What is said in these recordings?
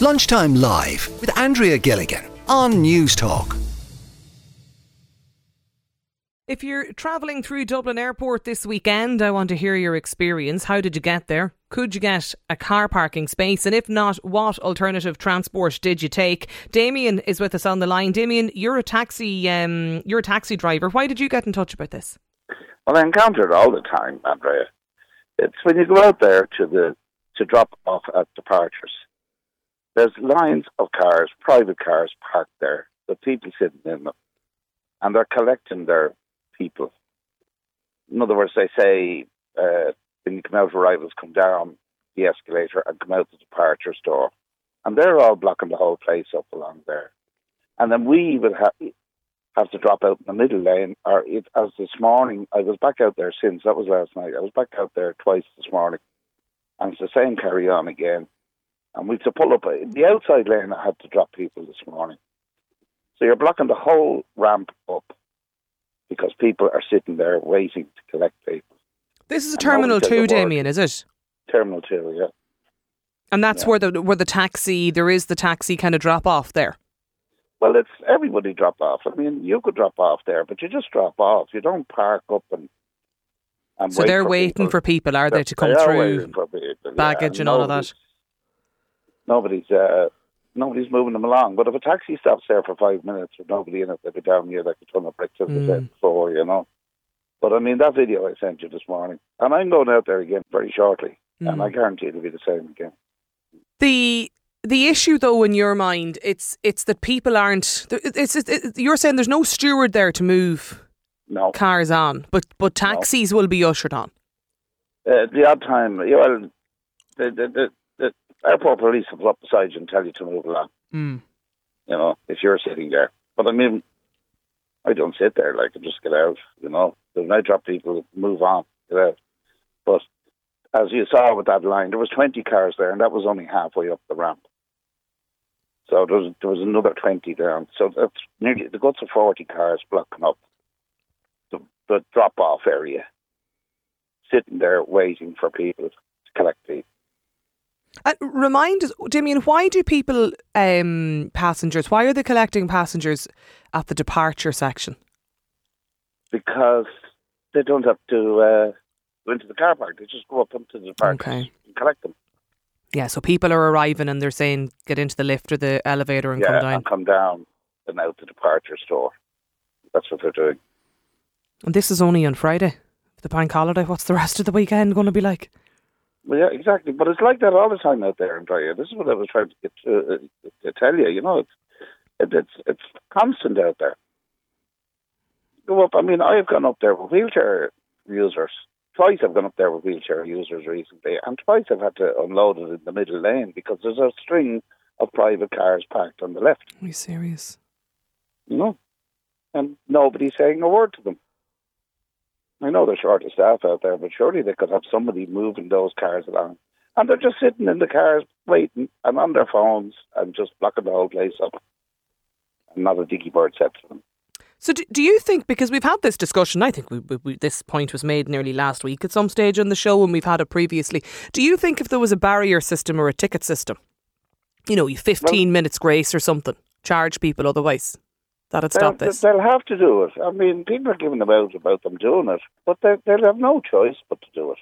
Lunchtime Live with Andrea Gilligan on Newstalk. If you're travelling through Dublin Airport this weekend, I want to hear your experience. How did you get there? Could you get a car parking space? And if not, what alternative transport did you take? Damien is with us on the line. Damien, you're a taxi, um, you're a taxi driver. Why did you get in touch about this? Well, I encounter it all the time, Andrea. It's when you go out there to the to drop off at departures. There's lines of cars, private cars parked there, the people sitting in them, and they're collecting their people. In other words, they say uh, when you come out of arrivals, come down the escalator and come out the departure store. And they're all blocking the whole place up along there. And then we would have, have to drop out in the middle lane. Or it, as this morning, I was back out there since, that was last night. I was back out there twice this morning. And it's the same carry on again. And we have to pull up. Uh, the outside lane, I had to drop people this morning. So you're blocking the whole ramp up because people are sitting there waiting to collect people. This is a Terminal 2, Damien, is it? Terminal 2, yeah. And that's yeah. where the where the taxi, there is the taxi kind of drop off there? Well, it's everybody drop off. I mean, you could drop off there, but you just drop off. You don't park up and. and so they're for waiting people. for people, are they, to come through? People, baggage yeah, and all of that. Nobody's uh, nobody's moving them along. But if a taxi stops there for five minutes with nobody in it, they'll be down here like a ton of bricks as mm. I said before, you know. But I mean, that video I sent you this morning, and I'm going out there again very shortly, mm. and I guarantee it'll be the same again. The the issue, though, in your mind, it's it's that people aren't. It's, it's, it's you're saying there's no steward there to move no. cars on, but but taxis no. will be ushered on. Uh, the odd time, the, the, the, the airport police will pull up beside you and tell you to move along. Mm. You know, if you're sitting there. But I mean, I don't sit there. Like, I just get out. You know, when I drop people, move on, get out. But as you saw with that line, there was 20 cars there, and that was only halfway up the ramp. So there was, there was another 20 down. So that's nearly the guts of 40 cars blocking up the, the drop off area, sitting there waiting for people to collect people. Uh, remind us, Damien, why do people, um, passengers, why are they collecting passengers at the departure section? Because they don't have to uh, go into the car park. They just go up into the departure okay. and collect them. Yeah, so people are arriving and they're saying get into the lift or the elevator and yeah, come down. and come down and out the departure store. That's what they're doing. And this is only on Friday, the bank holiday. What's the rest of the weekend going to be like? Well, yeah, exactly. But it's like that all the time out there in. This is what I was trying to, get to, uh, to tell you. You know, it's it, it's it's constant out there. Go up. I mean, I've gone up there with wheelchair users. Twice I've gone up there with wheelchair users recently, and twice I've had to unload it in the middle lane because there's a string of private cars parked on the left. Are you serious? You know, and nobody's saying a word to them. I know they're short of staff out there, but surely they could have somebody moving those cars along. And they're just sitting in the cars waiting and on their phones and just blocking the whole place up. And not a dicky bird said to them. So, do, do you think, because we've had this discussion, I think we, we, this point was made nearly last week at some stage on the show and we've had it previously. Do you think if there was a barrier system or a ticket system, you know, you 15 well, minutes grace or something, charge people otherwise? That'd stop they'll, this. They'll have to do it. I mean, people are giving them out about them doing it, but they, they'll have no choice but to do it.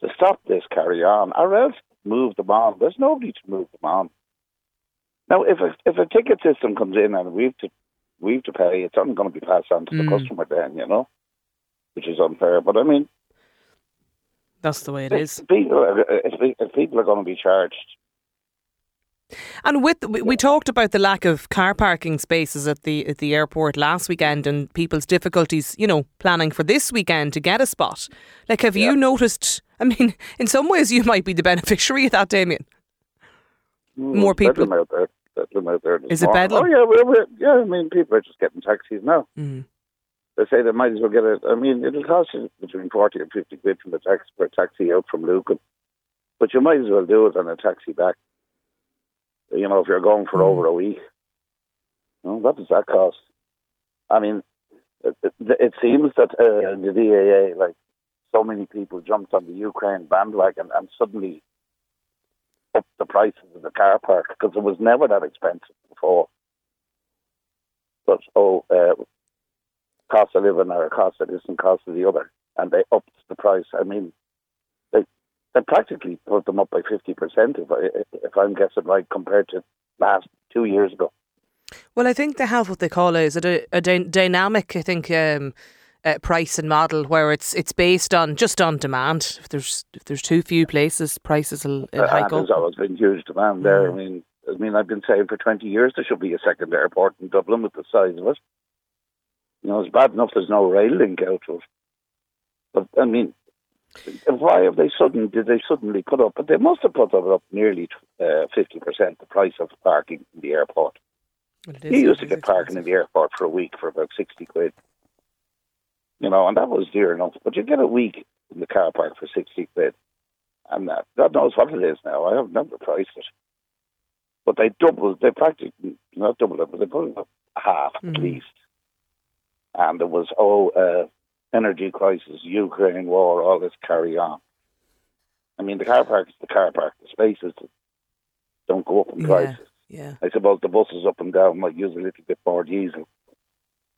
To stop this carry on, or else move them on. There's nobody to move them on. Now, if a, if a ticket system comes in and we've to we've to pay, it's only going to be passed on to the mm. customer then, you know, which is unfair. But I mean, that's the way it if is. People, if, if people are going to be charged and with we, we, talked about the lack of car parking spaces at the at the airport last weekend and people's difficulties, you know, planning for this weekend to get a spot. Like, have yeah. you noticed? I mean, in some ways, you might be the beneficiary of that, Damien. Mm, More people bedlam out there. Bedlam out there Is it bedlam? Oh yeah, we're, we're, yeah. I mean, people are just getting taxis now. Mm. They say they might as well get it. I mean, it'll cost you between forty and fifty quid from the taxi for a taxi out from Lucan, but you might as well do it on a taxi back you know, if you're going for mm. over a week. You know, what does that cost? I mean, it, it, it seems that uh, the DAA, like so many people jumped on the Ukraine bandwagon and suddenly up the prices of the car park because it was never that expensive before. But oh, uh, cost of living or cost of this and cost of the other, and they upped the price. I mean, they practically put them up by fifty percent if I if I'm guessing right compared to last two years ago. Well, I think they have what they call a, is a, a dy- dynamic. I think. Um, uh, price and model where it's it's based on just on demand. If there's if there's too few places, prices will, will hike uh, up. There's always been huge demand there. Mm. I mean, I mean, I've been saying for twenty years there should be a second airport in Dublin with the size of it. You know, it's bad enough there's no rail link out to it. But I mean, why have they suddenly did they suddenly put up? But they must have put up nearly uh, fifty percent the price of parking in the airport. Well, You used to get parking in the airport for a week for about sixty quid. You know, and that was dear enough. But you get a week in the car park for sixty quid, and that, God knows what it is now. I have never priced it, but they doubled. They practically not doubled it, but they put it up half at Mhm. least. And there was oh, uh, energy crisis, Ukraine war, all this carry on. I mean, the car park is the car park. The spaces don't go up in Yeah. prices. Yeah, yeah. I suppose the buses up and down might use a little bit more diesel.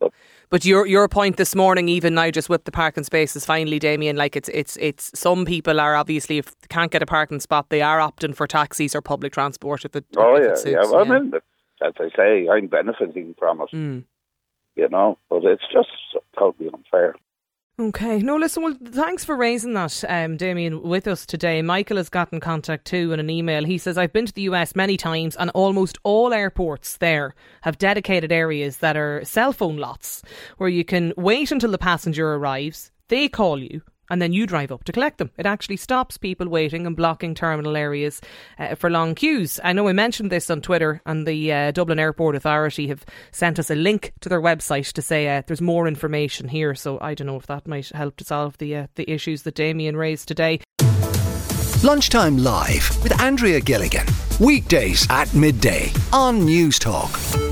but but your your point this morning, even now, just with the parking spaces, finally, Damien, like it's it's it's some people are obviously if they can't get a parking spot, they are opting for taxis or public transport. If it Oh if it yeah, suits, yeah. Well, I mean, as I say, I'm benefiting from it. Mm. You know, but it's just totally unfair. Okay. No, listen, well, thanks for raising that, um, Damien, with us today. Michael has got in contact too in an email. He says, I've been to the US many times, and almost all airports there have dedicated areas that are cell phone lots where you can wait until the passenger arrives, they call you. And then you drive up to collect them. It actually stops people waiting and blocking terminal areas uh, for long queues. I know I mentioned this on Twitter, and the uh, Dublin Airport Authority have sent us a link to their website to say uh, there's more information here. So I don't know if that might help to solve the uh, the issues that Damien raised today. Lunchtime Live with Andrea Gilligan. Weekdays at midday on Newstalk.